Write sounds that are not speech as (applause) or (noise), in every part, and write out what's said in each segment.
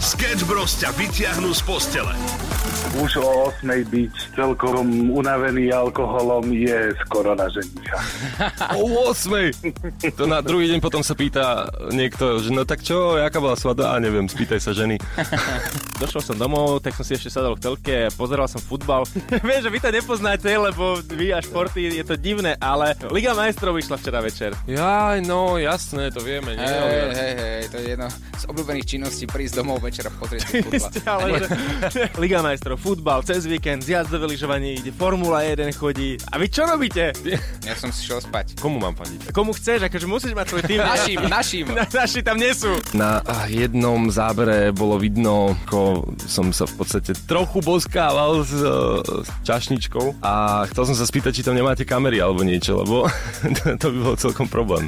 Sketch Bros ťa vyťahnú z postele. Už o 8 byť celkom unavený alkoholom je skoro na ženicha. (laughs) O 8. To na druhý deň potom sa pýta niekto, že no tak čo, jaká bola svadba? A neviem, spýtaj sa ženy. (laughs) Došiel som domov, tak som si ešte sadol v telke, pozeral som futbal. (laughs) Viem, že vy to nepoznáte, lebo vy a športy je to divné, ale Liga majstrov vyšla včera večer. Jaj, no jasné, to vieme, nie? Hej, hej, hej, to je jedno z obľúbených činností prísť domov večer a pozrieť. Isté, (laughs) ale že, (laughs) Liga majstrov, futbal, cez víkend, zjazdové lyžovanie ide, Formula 1 chodí. A vy čo robíte? Ja som si šiel spať. Komu mám fadiť? Komu chceš, akože musíš mať svoj tým. Našim, našim. Na, naši tam nie sú. Na jednom zábere bolo vidno, ako som sa v podstate trochu boskával s, s čašničkou a chcel som sa spýtať, či tam nemáte kamery alebo niečo, lebo (laughs) to, to by bol celkom problém.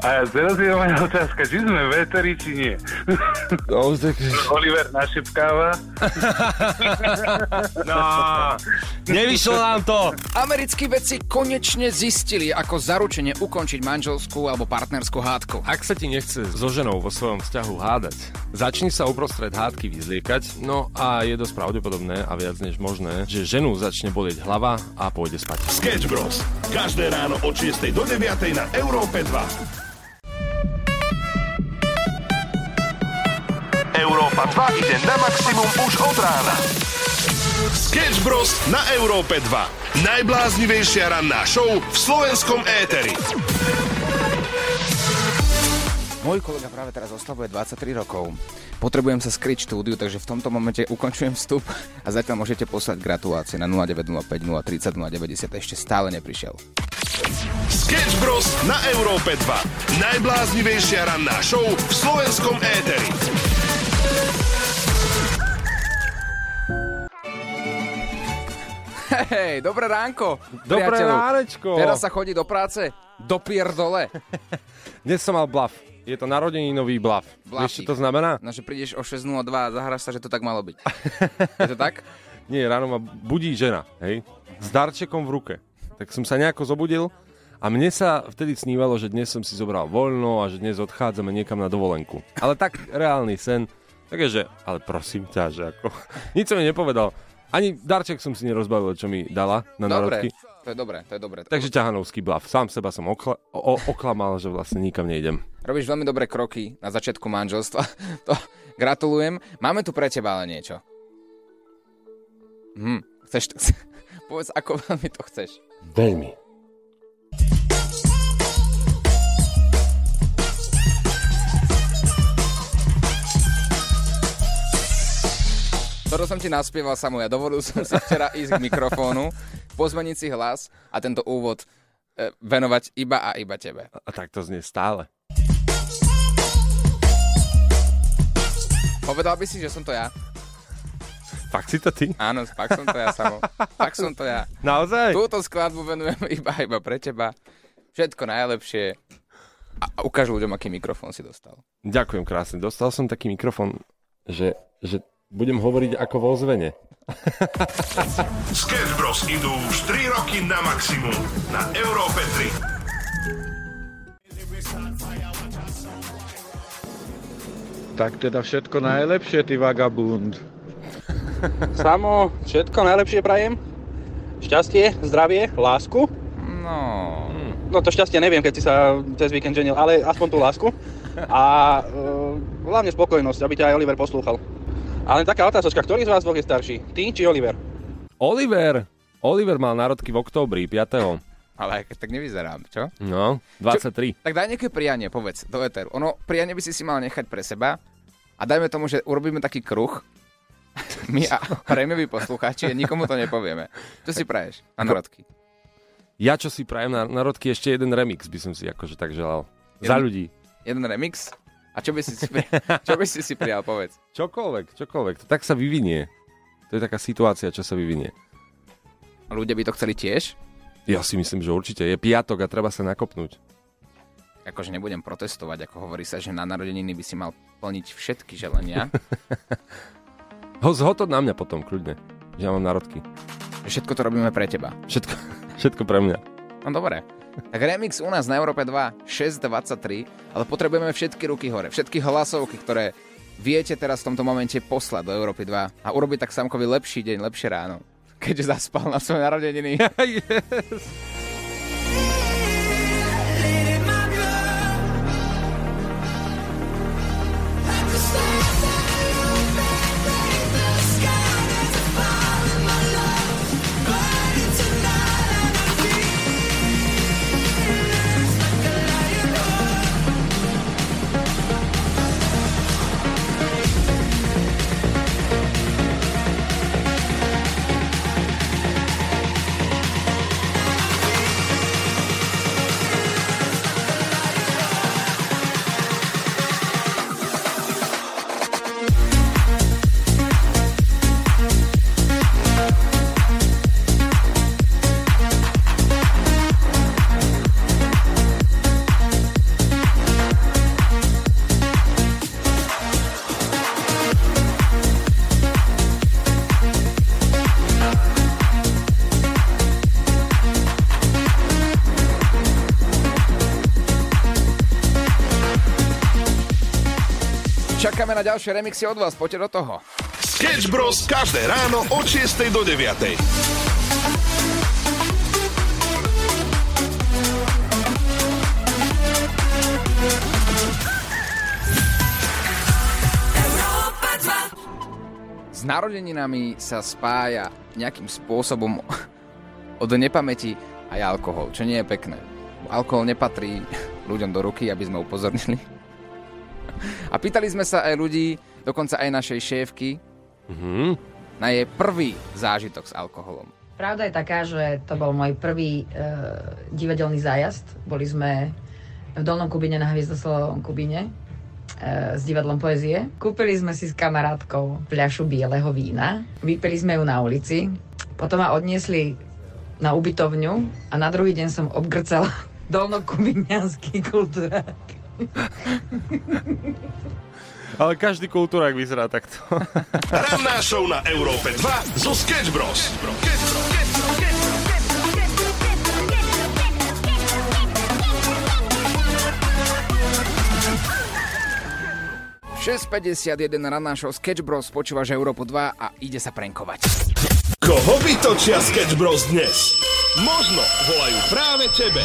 A teraz je moja otázka, či sme veteri, či nie. No, tak... Oliver našepkáva. (laughs) No, nevyšlo nám to! Americkí vedci konečne zistili, ako zaručene ukončiť manželskú alebo partnerskú hádku. Ak sa ti nechce so ženou vo svojom vzťahu hádať, začni sa uprostred hádky vyzliekať, no a je dosť pravdepodobné a viac než možné, že ženu začne bolieť hlava a pôjde spať. Sketch Bros. Každé ráno od 6 do 9 na Európe 2. Európa 2 ide na maximum už od rána. Sketch Bros. na Európe 2. Najbláznivejšia ranná show v slovenskom éteri. Môj kolega práve teraz oslavuje 23 rokov. Potrebujem sa skryť štúdiu, takže v tomto momente ukončujem vstup a zatiaľ môžete poslať gratulácie na 0905 030 090. Ešte stále neprišiel. Sketch Bros. na Európe 2. Najbláznivejšia ranná show v slovenskom éteri. Hej, dobré ránko. Dobré priateľu. ránečko. Teraz sa chodí do práce? Do pierdole. (laughs) Dnes som mal bluff. Je to narodeninový. Bluffy. Vieš, čo to znamená? No, že prídeš o 6.02 a zahráš sa, že to tak malo byť. (laughs) Je to tak? Nie, ráno ma budí žena, hej, s darčekom v ruke. Tak som sa nejako zobudil a mne sa vtedy snívalo, že dnes som si zobral voľno a že dnes odchádzame niekam na dovolenku. Ale tak reálny sen. Takže, ale prosím ťa, že ako... (laughs) Nič som mi nepovedal. Ani darček som si nerozbavil, čo mi dala na Dobre, narodky. to je dobré, to je dobré. Takže ťahanovský bluff. Sám seba som okla- o- oklamal, že vlastne nikam nejdem. Robíš veľmi dobré kroky na začiatku manželstva. (laughs) To gratulujem. Máme tu pre teba ale niečo. Hm, chceš to... (laughs) Povedz, ako veľmi to chceš. Veľmi. Toto som ti naspieval samo ja. Dovolil som si včera ísť k mikrofónu, pozmeniť si hlas a tento úvod e, venovať iba a iba tebe. A tak to znie stále. Povedal by si, že som to ja? Fakt si to ty? Áno, fakt som to ja samo. Fakt som to ja. Naozaj? Túto skladbu venujem iba iba pre teba. Všetko najlepšie. A a ukáž ľuďom, aký mikrofón si dostal. Ďakujem krásne. Dostal som taký mikrofón, že, že budem hovoriť ako vo zvene. (laughs) Sketch Bros. idú už 3 roky na maximum na Európe 3. Tak teda všetko najlepšie, ty vagabund. (laughs) Samo, všetko najlepšie prajem. Šťastie, zdravie, lásku. No, No to šťastie neviem, keď si sa cez víkend ženil, ale aspoň tú lásku. A uh, hlavne spokojnosť, aby ťa aj Oliver poslúchal. Ale taká otázočka, ktorý z vás dvoch je starší? Ty či Oliver? Oliver! Oliver mal národky v októbri, 5. ale aj keď tak nevyzerám, čo? No, 23. Tak daj nejaké prianie, povedz, do eteru. Ono, prianie by si si mal nechať pre seba a dajme tomu, že urobíme taký kruh, (laughs) my a prémioví poslucháči nikomu to nepovieme. Čo si praješ na narodky? Ja čo si prajem na narodky, ešte jeden remix by som si akože tak želal. Za Jeden- ľudí. Jeden remix? A čo by si si, pri... (laughs) čo by si, si prijal, povedz. Čokoľvek, čokoľvek. To tak sa vyvinie. To je taká situácia, čo sa vyvinie. Ľudia by to chceli tiež? Ja si myslím, že určite. Je piatok a treba sa nakopnúť. Akože nebudem protestovať, ako hovorí sa, že na narodeniny by si mal plniť všetky želania. (laughs) Ho, zho to na mňa potom, kľudne. Že ja mám národky. Všetko to robíme pre teba. Všetko, (laughs) všetko pre mňa. No dobre. Tak remix u nás na Európe 2, 6.23, ale potrebujeme všetky ruky hore, všetky hlasovky, ktoré viete teraz v tomto momente poslať do Európy 2 a urobiť tak Samkovi lepší deň, lepšie ráno, keďže zaspal na svoje narodeniny. (laughs) yes. Čakáme na ďalšie remixy od vás, poďte do toho. Sketch Bros. každé ráno od 6 do 9. S narodeninami sa spája nejakým spôsobom (laughs) od nepamäti aj alkohol, čo nie je pekné. Alkohol nepatrí (laughs) ľuďom do ruky, aby sme upozornili. A pýtali sme sa aj ľudí, dokonca aj našej šéfky, Mhm. na jej prvý zážitok s alkoholom. Pravda je taká, že to bol môj prvý e, divadelný zájazd. Boli sme v Dolnom Kubine na Hviezdoslovom Kubine e, s divadlom poezie. Kúpili sme si s kamarátkou fľašu bieleho vína. Vypili sme ju na ulici. Potom ma odniesli na ubytovňu a na druhý deň som obgrcala (laughs) dolnokubinianský kultúrák. (laughs) Ale každý kultúrak vyzerá takto. Ranná show na Európe 2 zo Sketch Bros. 6.51 ranná show Sketch Bros. počúvaš Európu 2 a ide sa prenkovať. Koho vytočia Sketch Bros dnes? Možno volajú práve tebe.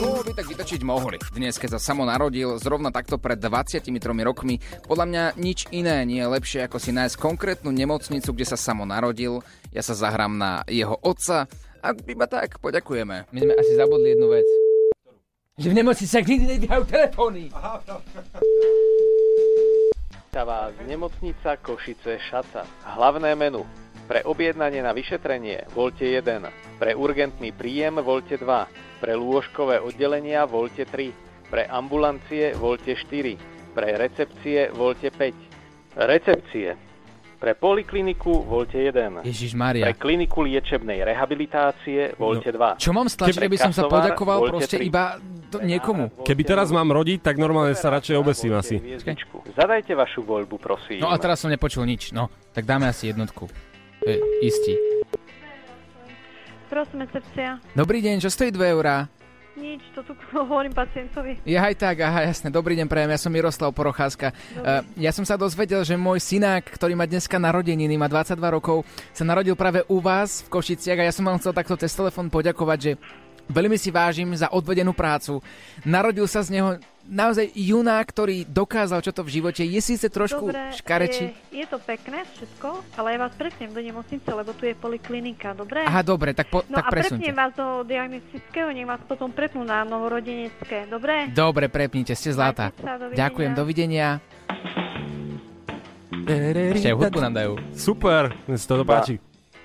Koho by tak vytočiť mohli? Dnes, keď sa samo narodil, zrovna takto pred 23 rokmi, podľa mňa nič iné nie je lepšie, ako si nájsť konkrétnu nemocnicu, kde sa samo narodil. Ja sa zahrám na jeho otca a iba tak poďakujeme. My sme asi zabudli jednu vec. Že v nemocnici sa nikdy nevyhajú telefóny. Víta vás nemocnica Košice Šaca. Hlavné menu. Pre objednanie na vyšetrenie voľte 1. Pre urgentný príjem voľte 2. Pre lôžkové oddelenia voľte 3. Pre ambulancie voľte 4. Pre recepcie voľte 5. Recepcie. Pre polikliniku voľte 1. Ježiš Pre Maria. kliniku liečebnej rehabilitácie voľte 2. Čo mám stlačiť, aby som sa poďakoval proste tri. iba to, niekomu? Keby teraz mám rodiť, tak normálne sa radšej obesím asi. Zadajte vašu voľbu, prosím. No a teraz som nepočul nič. No, tak dáme asi jednotku. To je istý. Prosím, recepcia. Dobrý deň, čo stojí 2 eurá? Nič, to tu (laughs) hovorím pacientovi. Je aj tak, aha, jasné. Dobrý deň, prajem, ja som Miroslav Porocházka. Uh, ja som sa dozvedel, že môj synák, ktorý má dneska narodeniny, má 22 rokov, sa narodil práve u vás v Košiciach a ja som vám chcel takto cez telefón poďakovať, že veľmi si vážim za odvedenú prácu. Narodil sa z neho naozaj junák, ktorý dokázal, čo to v živote. Je síce trošku Dobre, škareči. je, je to pekné všetko, ale ja vás presnem do nemocnice, lebo tu je poliklinika, dobre? Aha, dobre, tak, po, No tak a presunte. presnem vás do diagnostického, nech vás potom prepnú na novorodenecké, dobre? Dobre, prepnite, ste zlatá. Majte sa, dovidenia. Ďakujem, dovidenia. Ešte aj hudbu nám dajú. Super, mne sa to páči.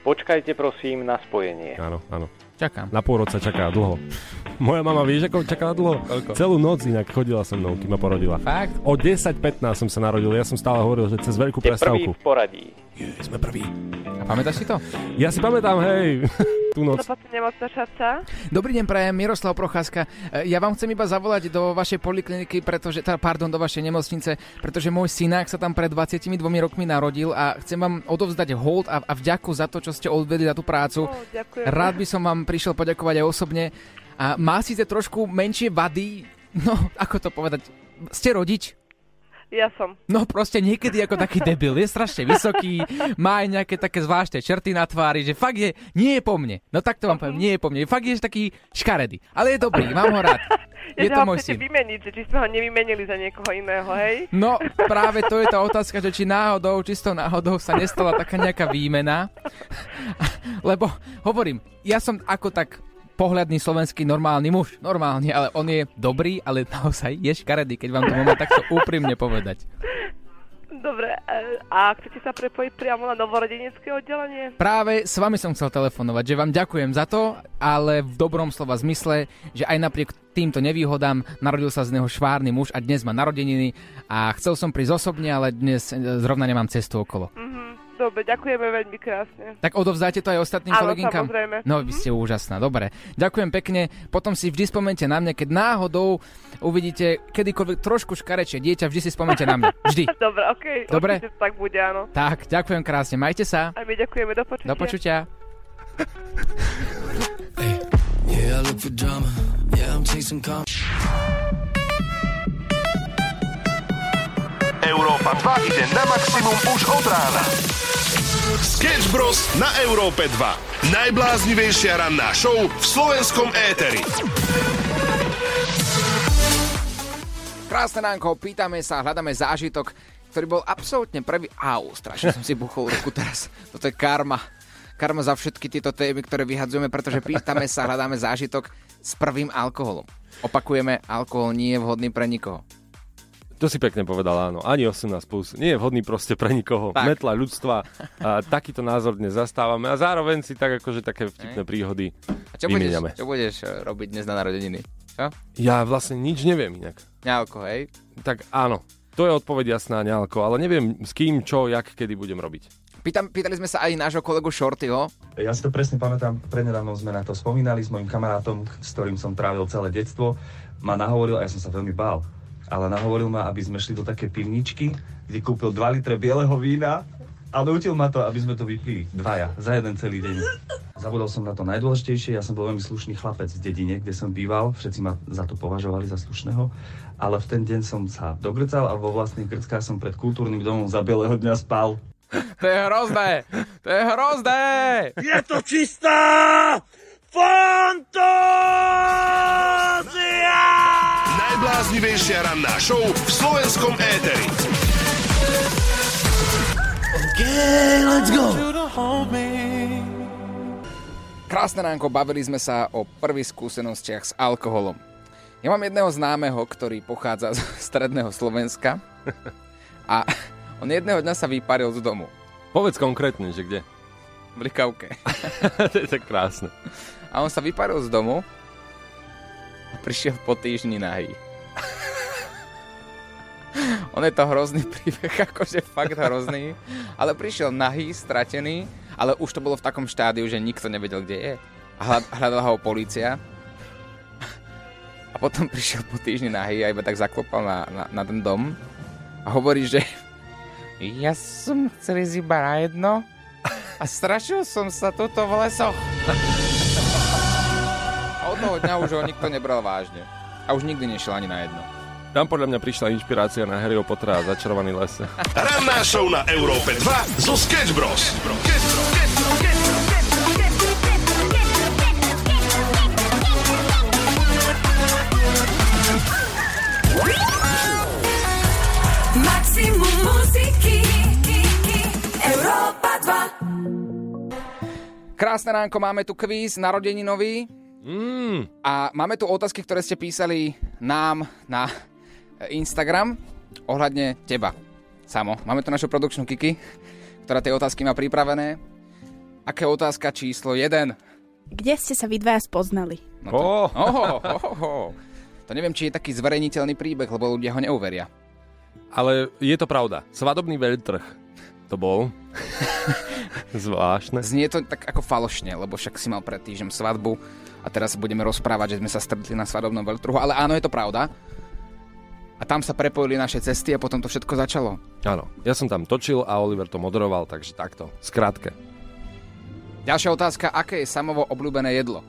Počkajte prosím na spojenie. Áno, áno. Čakám. Na pôrod sa čaká dlho. Moja mama, vieš, ako čakala dlho? Koľko? Celú noc inak chodila so mnou, kým ma porodila. Fakt? O 10.15 som sa narodil, ja som stále hovoril, že cez veľkú prvý prestávku. v poradí. Je, sme prví. A pamätáš si to? Ja si pamätám, hej, (laughs) tú noc. Dobrý deň, prajem, Miroslav Procházka. E, Ja vám chcem iba zavolať do vašej polikliniky, pretože, tá, pardon, do vašej nemocnice, pretože môj synák sa tam pred 22 rokmi narodil a chcem vám odovzdať hold a, a vďaku za to, čo ste odvedli za tú prácu. ďakujem. Rád by som vám prišiel poďakovať aj osobne. A má síce trošku menšie vady, (laughs) no, ako to povedať, ste rodič? Ja som. No proste niekedy ako taký debil, je strašne vysoký, má aj nejaké také zvláštne črty na tvári, že fakt je, nie je po mne. No tak to vám poviem, nie je po mne. Fakt je taký škaredý. Ale je dobrý, mám ho rád. (laughs) Je, že to môj chcete syn. vymeniť, že či sme ho nevymenili za niekoho iného, hej? No, práve to je tá otázka, že či náhodou, čisto náhodou sa nestala taká nejaká výmena. (laughs) Lebo, hovorím, ja som ako tak pohľadný slovenský normálny muž. Normálny, ale on je dobrý, ale naozaj je škaredý, keď vám to môžem takto úprimne povedať. Dobre, e, a chcete sa prepojiť priamo na novorodenecké oddelenie? Práve s vami som chcel telefonovať, že vám ďakujem za to, ale v dobrom slova zmysle, že aj napriek týmto nevýhodám narodil sa z neho švárny muž a dnes má narodeniny a chcel som prísť osobne, ale dnes e, zrovna nemám cestu okolo. Mhm, dobre, ďakujeme veľmi krásne. Tak odovzdáte to aj ostatným Áno, kolegynkám? samozrejme. No, vy ste úžasná, dobre. Ďakujem pekne. Potom si vždy spomente na mňa, keď náhodou uvidíte kedykoľvek trošku škarečie dieťa, vždy si spomente na mňa. Vždy. (laughs) Dobre, okej, Dobre. určite tak bude, áno. Tak, ďakujem krásne. Majte sa. A my ďakujeme, do počutia. Do počutia. (laughs) Yeah, I look for drama. Yeah, I'm chasing calm. Európa 2 ide na maximum už od rána. Sketch Bros. na Európe 2. Najbláznivejšia ranná show v slovenskom éteri. Krásne ránko, pýtame sa, hľadáme zážitok, ktorý bol absolútne prvý... Au, strašne som si buchol ruku teraz. Toto je karma. Karma za všetky tieto témy, ktoré vyhadzujeme, pretože pýtame sa, hľadáme zážitok s prvým alkoholom. Opakujeme, alkohol nie je vhodný pre nikoho. To si pekne povedal, áno. Ani 18 plus. Nie je vhodný proste pre nikoho. Tak. Metla ľudstva. A takýto názor dnes zastávame. A zároveň si tak akože také vtipné príhody A čo budeš, vymieňame. čo budeš eh, robiť dnes na narodeniny? Čo? Ja vlastne nič neviem inak. Nealko, hej? Tak áno. To je odpoveď jasná, nealko, ale neviem s kým, čo, jak, kedy budem robiť. Pýtam, pýtali sme sa aj nášho kolegu Shortyho. Ja si to presne pamätám, prednedávno sme na to spomínali s mojim kamarátom, s ktorým som trávil celé detstvo. Ma nahovoril, a ja som sa veľmi bál, ale nahovoril ma, aby sme šli do také pivničky, kde kúpil 2 litre bieleho vína a nutil ma to, aby sme to vypili. Dvaja, za jeden celý deň. Zabudol som na to najdôležitejšie, ja som bol veľmi slušný chlapec v dedine, kde som býval, všetci ma za to považovali za slušného, ale v ten deň som sa dogrcal a vo vlastných grckách som pred kultúrnym domom za bieleho dňa spal. To je hrozné! To je hrozné! Je to čistá fantázia! Najbláznivejšia ranná show v slovenskom éteri. Okay, let's go! Krásne ránko, bavili sme sa o prvých skúsenostiach s alkoholom. Ja mám jedného známeho, ktorý pochádza (laughs) z stredného Slovenska a on jedného dňa sa vyparil z domu. Povedz konkrétne, že kde? V Likavke. (laughs) to je tak krásne. A on sa vyparil z domu a prišiel po týždni nahý. (laughs) On je to hrozný príbeh, (laughs) akože fakt hrozný. Ale prišiel nahý, stratený, ale už to bolo v takom štádiu, že nikto nevedel, kde je. A hľad- hľadala ho polícia. A potom prišiel po týždni nahý a iba tak zaklopal na, na, na ten dom a hovorí, že ja som chcel ísť iba na jedno a strašil som sa tuto v lesoch. (laughs) A od toho dňa už ho nikto nebral vážne. A už nikdy nešiel ani na jedno. Tam podľa mňa prišla inšpirácia na Harryho Pottera a začarovaný les. (laughs) Ranná show na Európe 2 zo Sketch Bros. Maximum muziky Európa 2 Krásne ránko, máme tu kvíz narodeninový. Mm. A máme tu otázky, ktoré ste písali nám na Instagram ohľadne teba. Samo. Máme tu našu produkčnú Kiki, ktorá tie otázky má pripravené. Aká je otázka číslo 1? Kde ste sa vy dvaja spoznali? No to, oh. Oh, oh, oh. to neviem, či je taký zverejniteľný príbeh, lebo ľudia ho neuveria. Ale je to pravda. Svadobný veľtrh to bol. (laughs) Zvláštne. Znie to tak ako falošne, lebo však si mal pred týždňom svadbu a teraz budeme rozprávať, že sme sa stretli na svadobnom veľtruhu, ale áno, je to pravda. A tam sa prepojili naše cesty a potom to všetko začalo. Áno, ja som tam točil a Oliver to moderoval, takže takto, skrátke. Ďalšia otázka, aké je samovo obľúbené jedlo?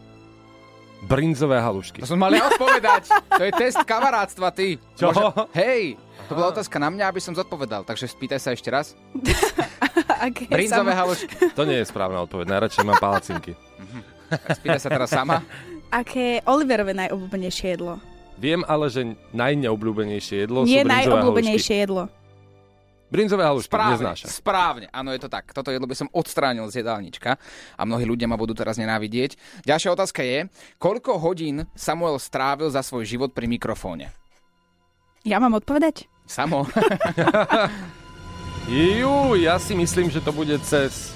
Brinzové halušky. To som mal ja odpovedať. To je test kamarátstva, ty. Čo? Hej, to bola otázka na mňa, aby som zodpovedal, takže spýtaj sa ešte raz. (laughs) Brinzové samo- halušky. To nie je správna odpoveď, najradšej mám palacinky. Spýtaj sa teraz sama. Aké Oliverové najobľúbenejšie jedlo? Viem ale, že najneobľúbenejšie jedlo Nie sú najobľúbenejšie jedlo. Brinzové halušky, Správne, neznáša. správne. Áno, je to tak. Toto jedlo by som odstránil z jedálnička a mnohí ľudia ma budú teraz nenávidieť. Ďalšia otázka je, koľko hodín Samuel strávil za svoj život pri mikrofóne? Ja mám odpovedať? Samo. (laughs) Jú, ja si myslím, že to bude cez,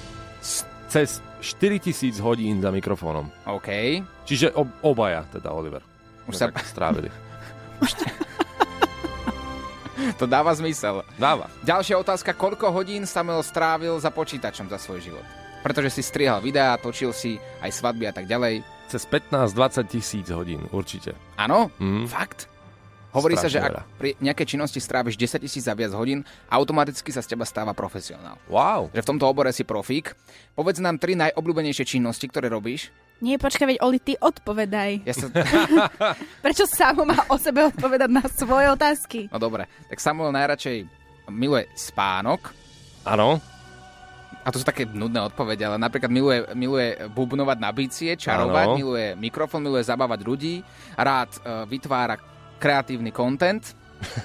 cez 4000 hodín za mikrofónom. OK. Čiže ob, obaja, teda Oliver. Už sa- strávili. (laughs) To dáva zmysel. Dáva. Ďalšia otázka, koľko hodín Samuel strávil za počítačom za svoj život? Pretože si strihal videá, točil si aj svadby a tak ďalej. Cez 15-20 tisíc hodín, určite. Áno? Mm. Fakt? Hovorí sa, že ak pri nejakej činnosti stráviš 10 tisíc za viac hodín, automaticky sa z teba stáva profesionál. Wow. Že v tomto obore si profík. Povedz nám tri najobľúbenejšie činnosti, ktoré robíš. Nie, počkaj, veď Oli, ty odpovedaj. Ja sa... (laughs) Prečo Samo má o sebe odpovedať na svoje otázky? No dobre, tak Samuel najradšej miluje spánok. Áno. A to sú také nudné odpovede, ale napríklad miluje, miluje bubnovať na bicie, čarovať, Áno. miluje mikrofón, miluje zabávať ľudí, rád uh, vytvára kreatívny content,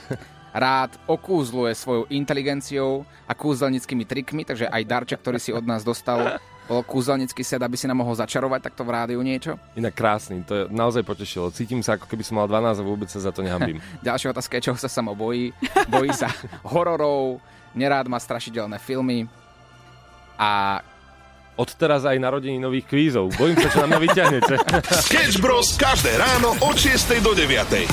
(laughs) rád okúzluje svojou inteligenciou a kúzelnickými trikmi, takže aj darček, ktorý si od nás dostal, bol kúzelnický set, aby si nám mohol začarovať takto v rádiu niečo. Inak krásny, to je naozaj potešilo. Cítim sa, ako keby som mal 12 a vôbec sa za to nehambím. (laughs) Ďalšia otázka je, čoho sa samo bojí. Bojí sa (laughs) hororov, nerád má strašidelné filmy a Od teraz aj narodení nových kvízov. Bojím sa, čo na mňa vyťahnete. Sketch Bros. každé ráno od 6 do 9.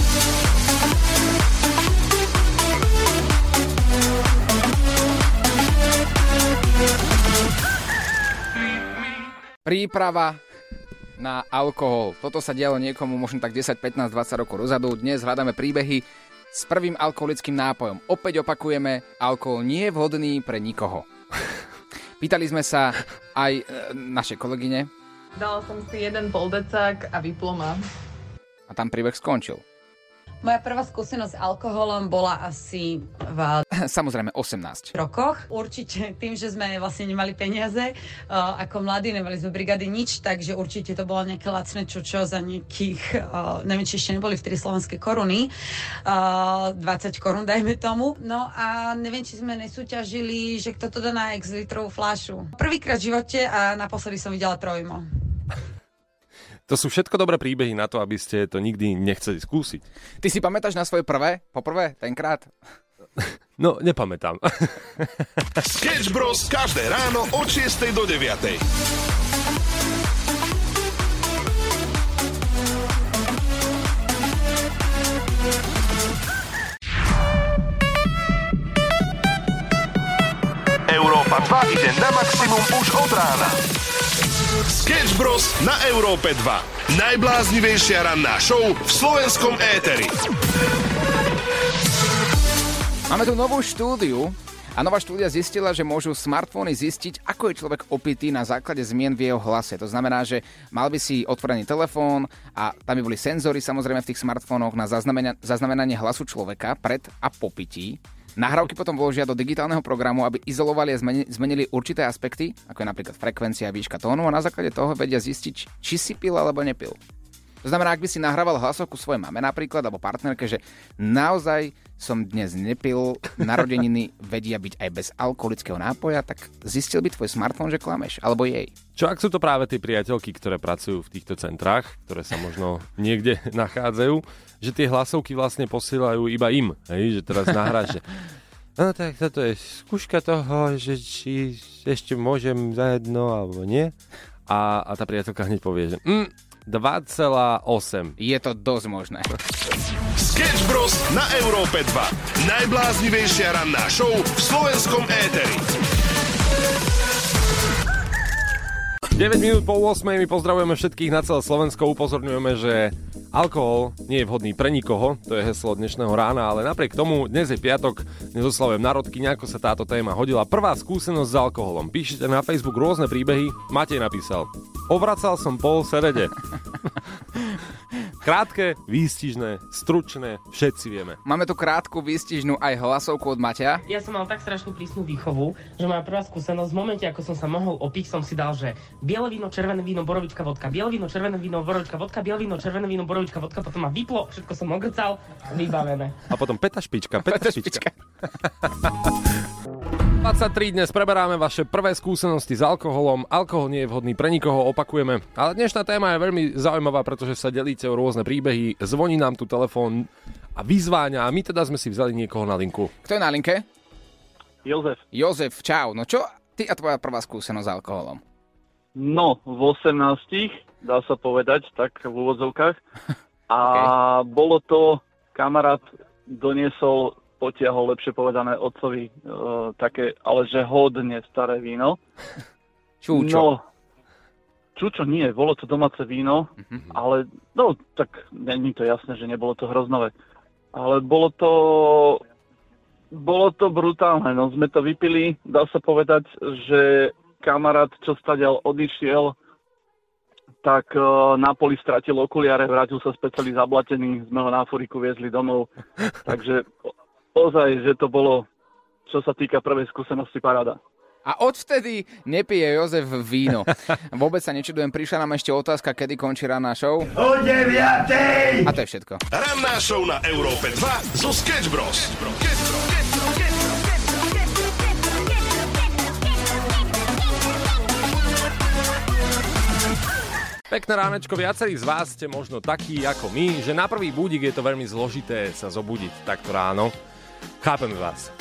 príprava na alkohol. Toto sa dialo niekomu možno tak 10, 15, 20 rokov dozadu. Dnes hľadáme príbehy s prvým alkoholickým nápojom. Opäť opakujeme, alkohol nie je vhodný pre nikoho. Pýtali sme sa aj e, naše kolegyne Dala som si jeden poldecák a vyplo ma. a tam príbeh skončil. Moja prvá skúsenosť s alkoholom bola asi v Samozrejme 18. rokoch. Určite tým, že sme vlastne nemali peniaze, uh, ako mladí, nemali sme brigady nič, takže určite to bolo nejaké lacné čočo za nejakých, uh, neviem, či ešte neboli vtedy slovenské koruny, uh, 20 korun dajme tomu. No a neviem, či sme nesúťažili, že kto to dá na x litrovú fľašu. Prvýkrát v živote a naposledy som videla trojmo. To sú všetko dobré príbehy na to, aby ste to nikdy nechceli skúsiť. Ty si pamätáš na svoje prvé? Poprvé? Tenkrát? No, nepamätám. (laughs) Sketch Bros. každé ráno od 6 do 9. Európa 2 ide na maximum už od rána. Sketch Bros. na Európe 2. Najbláznivejšia ranná show v slovenskom éteri. Máme tu novú štúdiu a nová štúdia zistila, že môžu smartfóny zistiť, ako je človek opitý na základe zmien v jeho hlase. To znamená, že mal by si otvorený telefón a tam by boli senzory samozrejme v tých smartfónoch na zaznamenanie hlasu človeka pred a po pití. Nahrávky potom vložia do digitálneho programu, aby izolovali a zmeni- zmenili určité aspekty, ako je napríklad frekvencia výška tónu a na základe toho vedia zistiť, či si pil alebo nepil. To znamená, ak by si nahrával hlasovku svojej mame napríklad, alebo partnerke, že naozaj som dnes nepil, narodeniny vedia byť aj bez alkoholického nápoja, tak zistil by tvoj smartfón, že klameš, alebo jej. Čo ak sú to práve tie priateľky, ktoré pracujú v týchto centrách, ktoré sa možno niekde (laughs) nachádzajú, že tie hlasovky vlastne posielajú iba im, hej? že teraz nahráš, že no tak toto je skúška toho, že či ešte môžem za alebo nie. A, a tá priateľka hneď povie, že mm, 2,8. Je to dosť možné. Sketch Bros. na Európe 2. Najbláznivejšia ranná show v slovenskom éteri. 9 minút po 8 my pozdravujeme všetkých na celé Slovensko, upozorňujeme, že alkohol nie je vhodný pre nikoho, to je heslo dnešného rána, ale napriek tomu dnes je piatok, dnes oslavujem narodky, nejako sa táto téma hodila. Prvá skúsenosť s alkoholom. Píšete na Facebook rôzne príbehy, Matej napísal. Ovracal som pol serede. (laughs) Krátke, výstižné, stručné, všetci vieme. Máme tu krátku, výstižnú aj hlasovku od Maťa. Ja som mal tak strašnú prísnu výchovu, že moja prvá skúsenosť, v momente, ako som sa mohol opiť, som si dal, že biele víno, červené víno, borovička, vodka, biele víno, červené víno, borovička, vodka, biele víno, červené víno, borovička, vodka, potom ma vyplo, všetko som ogrcal, vybavené. A potom peta špička, peta, špička. (laughs) 23 dnes preberáme vaše prvé skúsenosti s alkoholom. Alkohol nie je vhodný pre nikoho, opakujeme. Ale dnešná téma je veľmi zaujímavá, pretože sa delíte o rôzne príbehy. Zvoní nám tu telefón a vyzváňa a my teda sme si vzali niekoho na linku. Kto je na linke? Jozef. Jozef, čau. No čo ty a tvoja prvá skúsenosť s alkoholom? No, v 18, dá sa povedať, tak v úvodzovkách. (laughs) A bolo to, kamarát doniesol, potiahol, lepšie povedané, otcovi e, také, ale že hodne staré víno. Čúčo. No, čúčo nie, bolo to domáce víno, ale no, tak není to jasné, že nebolo to hroznové. Ale bolo to, bolo to brutálne, no sme to vypili, dá sa povedať, že kamarát, čo stadial odišiel, tak e, na poli stratil okuliare, vrátil sa celý zablatený, sme ho na furiku viezli domov. (laughs) Takže ozaj, že to bolo, čo sa týka prvej skúsenosti, paráda. A odvtedy nepije Jozef víno. (laughs) Vôbec sa nečudujem, prišla nám ešte otázka, kedy končí ranná show. O 9. A to je všetko. Ranná show na Európe 2 zo Sketch Bros. Pekné ránečko, viacerí z vás ste možno takí ako my, že na prvý budík je to veľmi zložité sa zobudiť takto ráno. Chápem vás.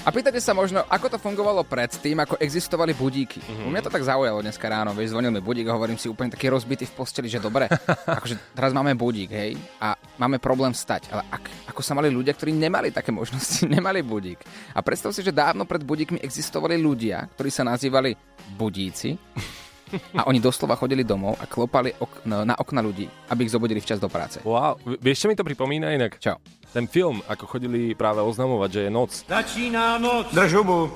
A pýtate sa možno, ako to fungovalo predtým, ako existovali budíky. Mm-hmm. U mňa to tak zaujalo dneska ráno, vieš, zvonil mi budík a hovorím si úplne taký rozbitý v posteli, že dobre, (laughs) akože teraz máme budík, hej, a máme problém vstať. Ale ak, ako sa mali ľudia, ktorí nemali také možnosti, (laughs) nemali budík. A predstav si, že dávno pred budíkmi existovali ľudia, ktorí sa nazývali budíci a oni doslova chodili domov a klopali ok- na okna ľudí, aby ich zobudili včas do práce. Wow, vieš, čo mi to pripomína inak? Čo? Ten film, ako chodili práve oznamovať, že je noc. Začíná noc. Drž hubu.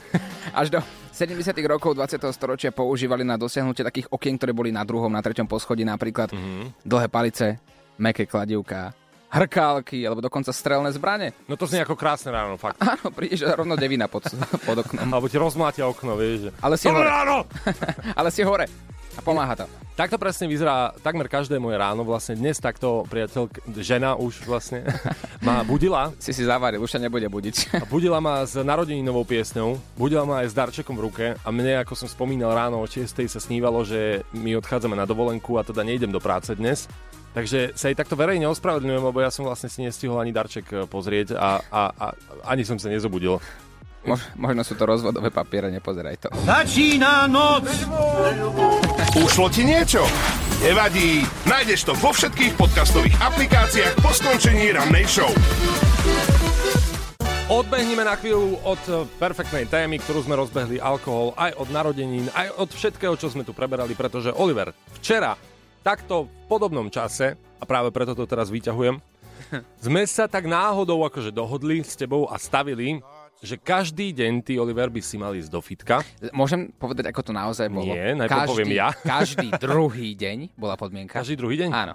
(laughs) Až do 70. rokov 20. storočia používali na dosiahnutie takých okien, ktoré boli na druhom, na treťom poschodí, napríklad mm-hmm. dlhé palice, meké kladivká, hrkálky alebo dokonca strelné zbrane. No to znie ako krásne ráno, fakt. Áno, prídeš a rovno devina pod, (laughs) pod oknom. Alebo ti rozmlátia okno, vieš. Že... Ale si hore. ráno! (laughs) Ale si hore. A pomáha to. Takto presne vyzerá takmer každé moje ráno. Vlastne dnes takto priateľ, žena už vlastne, (laughs) ma budila. Si si zavaril, už sa nebude budiť. A budila ma s narodeninovou piesňou, budila ma aj s darčekom v ruke a mne, ako som spomínal ráno o 6. sa snívalo, že my odchádzame na dovolenku a teda nejdem do práce dnes. Takže sa jej takto verejne ospravedlňujem, lebo ja som vlastne si nestihol ani darček e, pozrieť a, a, a ani som sa nezobudil. Mož, možno sú to rozvodové papiere, nepozeraj to. Začíná noc. Ušlo ti niečo? Nevadí, nájdeš to vo všetkých podcastových aplikáciách po skončení rannej show. Odbehneme na chvíľu od e, perfektnej témy, ktorú sme rozbehli, alkohol, aj od narodenín, aj od všetkého, čo sme tu preberali, pretože Oliver, včera, takto v podobnom čase, a práve preto to teraz vyťahujem, (laughs) sme sa tak náhodou akože dohodli s tebou a stavili, že každý deň ty, Oliver, by si mal ísť do fitka. Môžem povedať, ako to naozaj bolo? Nie, najprv poviem ja. (laughs) Každý druhý deň bola podmienka. Každý druhý deň? Áno.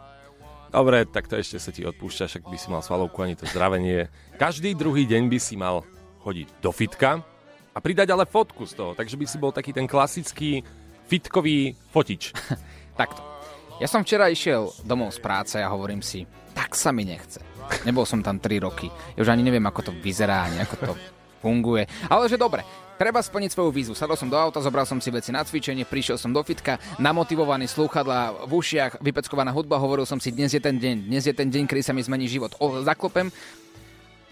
Dobre, tak to ešte sa ti odpúšťa, však by si mal svalovku, ani to zdravenie. Každý druhý deň by si mal chodiť do fitka a pridať ale fotku z toho, takže by si bol taký ten klasický fitkový fotič. (laughs) Takto. Ja som včera išiel domov z práce a hovorím si, tak sa mi nechce. Nebol som tam 3 roky. Ja už ani neviem, ako to vyzerá, ani ako to funguje. Ale že dobre, treba splniť svoju vízu. Sadol som do auta, zobral som si veci na cvičenie, prišiel som do fitka, namotivovaný slúchadla v ušiach, vypeckovaná hudba, hovoril som si, dnes je ten deň, dnes je ten deň, kedy sa mi zmení život. O, zaklopem,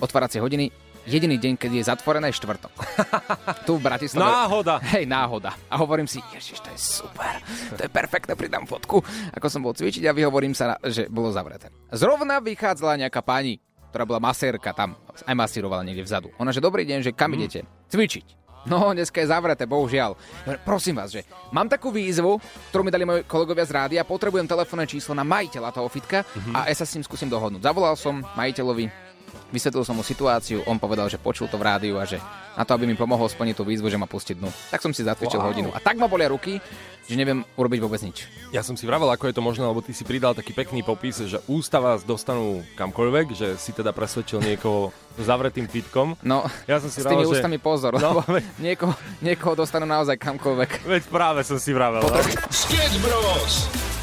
otváracie hodiny, jediný deň, keď je zatvorené, je štvrtok. (laughs) tu v Bratislave. Náhoda. Hej, náhoda. A hovorím si, ježiš, to je super, to je perfektné, pridám fotku. Ako som bol cvičiť a vyhovorím sa, že bolo zavreté. Zrovna vychádzala nejaká pani, ktorá bola masérka tam, aj masírovala niekde vzadu. Ona, že dobrý deň, že kam idete? Cvičiť. No, dneska je zavreté, bohužiaľ. Prosím vás, že mám takú výzvu, ktorú mi dali moji kolegovia z rádia, potrebujem telefónne číslo na majiteľa toho fitka a ja sa s ním skúsim dohodnúť. Zavolal som majiteľovi, vysvetlil som mu situáciu, on povedal, že počul to v rádiu a že na to, aby mi pomohol splniť tú výzvu, že ma pustiť dnu. Tak som si zatvičil Wow. hodinu. A tak ma bolia ruky, že neviem urobiť vôbec nič. Ja som si vravel, ako je to možné, lebo ty si pridal taký pekný popis, že ústa vás dostanú kamkoľvek, že si teda presvedčil niekoho (laughs) zavretým fitkom. No, ja som si s tými vravel, že... ústami pozor, No, lebo niekoho, niekoho dostanú naozaj kamkoľvek. Veď práve som si vravel. No. Sketch Bros.